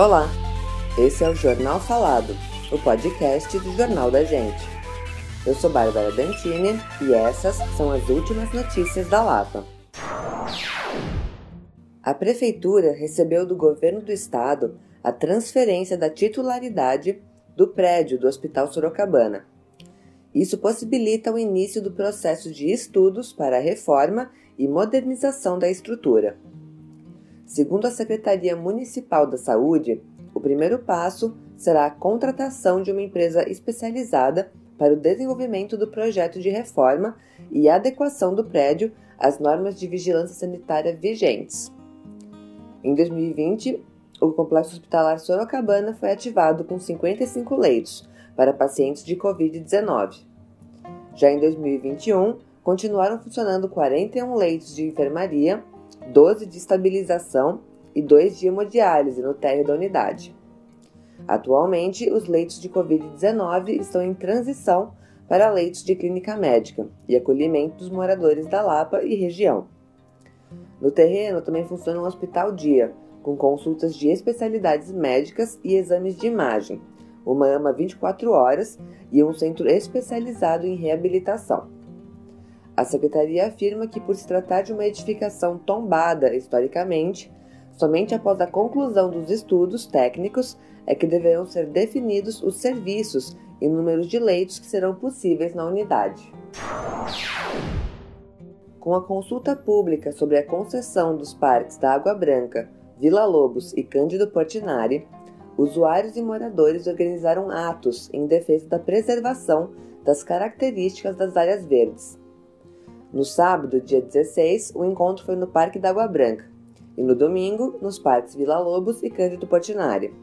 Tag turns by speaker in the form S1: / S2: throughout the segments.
S1: Olá, esse é o Jornal Falado, o podcast do Jornal da Gente. Eu sou Bárbara Dantini e essas são as últimas notícias da Lapa. A Prefeitura recebeu do governo do estado a transferência da titularidade do prédio do Hospital Sorocabana. Isso possibilita o início do processo de estudos para a reforma e modernização da estrutura. Segundo a Secretaria Municipal da Saúde, o primeiro passo será a contratação de uma empresa especializada para o desenvolvimento do projeto de reforma e adequação do prédio às normas de vigilância sanitária vigentes. Em 2020, o complexo hospitalar Sorocabana foi ativado com 55 leitos para pacientes de Covid-19. Já em 2021, continuaram funcionando 41 leitos de enfermaria 12 de estabilização e 2 de hemodiálise no térreo da unidade. Atualmente, os leitos de Covid-19 estão em transição para leitos de clínica médica e acolhimento dos moradores da Lapa e região. No terreno também funciona um hospital dia, com consultas de especialidades médicas e exames de imagem, uma AMA 24 horas e um centro especializado em reabilitação. A secretaria afirma que, por se tratar de uma edificação tombada historicamente, somente após a conclusão dos estudos técnicos é que deverão ser definidos os serviços e números de leitos que serão possíveis na unidade. Com a consulta pública sobre a concessão dos parques da Água Branca, Vila Lobos e Cândido Portinari, usuários e moradores organizaram atos em defesa da preservação das características das áreas verdes. No sábado, dia 16, o encontro foi no Parque da Água Branca e no domingo, nos parques Vila Lobos e Cândido Portinari.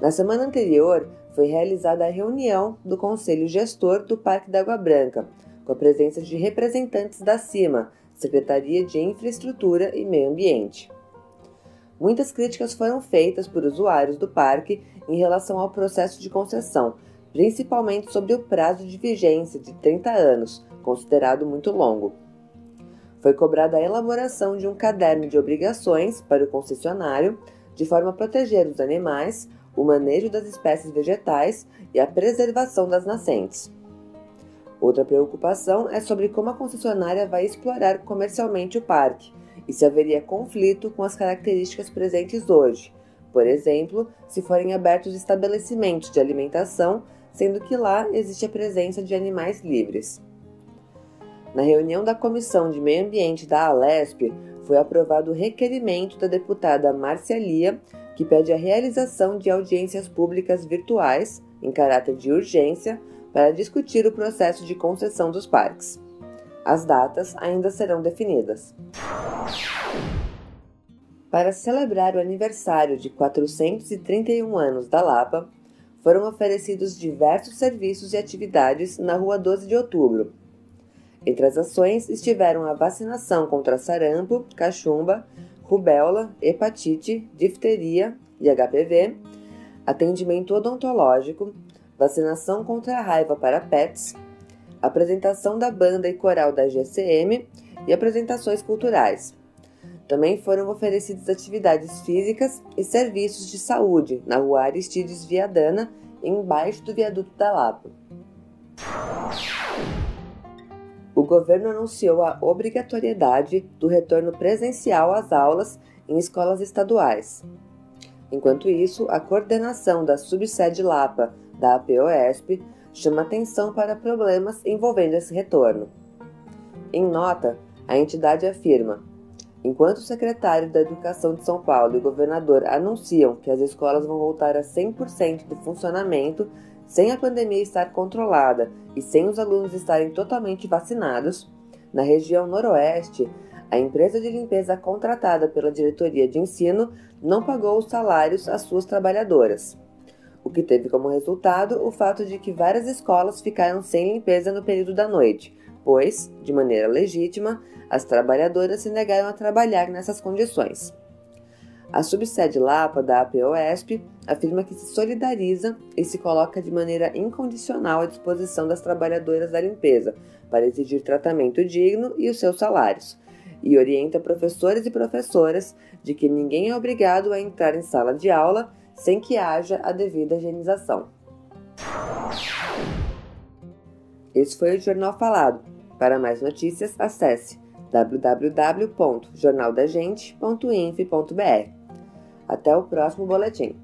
S1: Na semana anterior, foi realizada a reunião do Conselho Gestor do Parque da Água Branca, com a presença de representantes da CIMA, Secretaria de Infraestrutura e Meio Ambiente. Muitas críticas foram feitas por usuários do parque em relação ao processo de concessão, principalmente sobre o prazo de vigência de 30 anos, considerado muito longo. Foi cobrada a elaboração de um caderno de obrigações para o concessionário, de forma a proteger os animais, o manejo das espécies vegetais e a preservação das nascentes. Outra preocupação é sobre como a concessionária vai explorar comercialmente o parque e se haveria conflito com as características presentes hoje, por exemplo, se forem abertos estabelecimentos de alimentação, sendo que lá existe a presença de animais livres. Na reunião da Comissão de Meio Ambiente da Alesp, foi aprovado o requerimento da deputada Márcia Lia, que pede a realização de audiências públicas virtuais, em caráter de urgência, para discutir o processo de concessão dos parques. As datas ainda serão definidas. Para celebrar o aniversário de 431 anos da Lapa, foram oferecidos diversos serviços e atividades na Rua 12 de Outubro, entre as ações estiveram a vacinação contra sarampo, cachumba, rubéola, hepatite, difteria e HPV, atendimento odontológico, vacinação contra a raiva para pets, apresentação da banda e coral da GCM e apresentações culturais. Também foram oferecidas atividades físicas e serviços de saúde na rua Aristides Viadana, embaixo do viaduto da Lapa o governo anunciou a obrigatoriedade do retorno presencial às aulas em escolas estaduais. Enquanto isso, a coordenação da subsede Lapa da APOESP chama atenção para problemas envolvendo esse retorno. Em nota, a entidade afirma: enquanto o secretário da Educação de São Paulo e o governador anunciam que as escolas vão voltar a 100% do funcionamento sem a pandemia estar controlada e sem os alunos estarem totalmente vacinados, na região noroeste, a empresa de limpeza contratada pela diretoria de ensino não pagou os salários às suas trabalhadoras, o que teve como resultado o fato de que várias escolas ficaram sem limpeza no período da noite, pois, de maneira legítima, as trabalhadoras se negaram a trabalhar nessas condições. A subsede Lapa da APOESP afirma que se solidariza e se coloca de maneira incondicional à disposição das trabalhadoras da limpeza para exigir tratamento digno e os seus salários, e orienta professores e professoras de que ninguém é obrigado a entrar em sala de aula sem que haja a devida higienização. Esse foi o Jornal Falado. Para mais notícias, acesse www.jornaldagente.inf.br. Até o próximo boletim.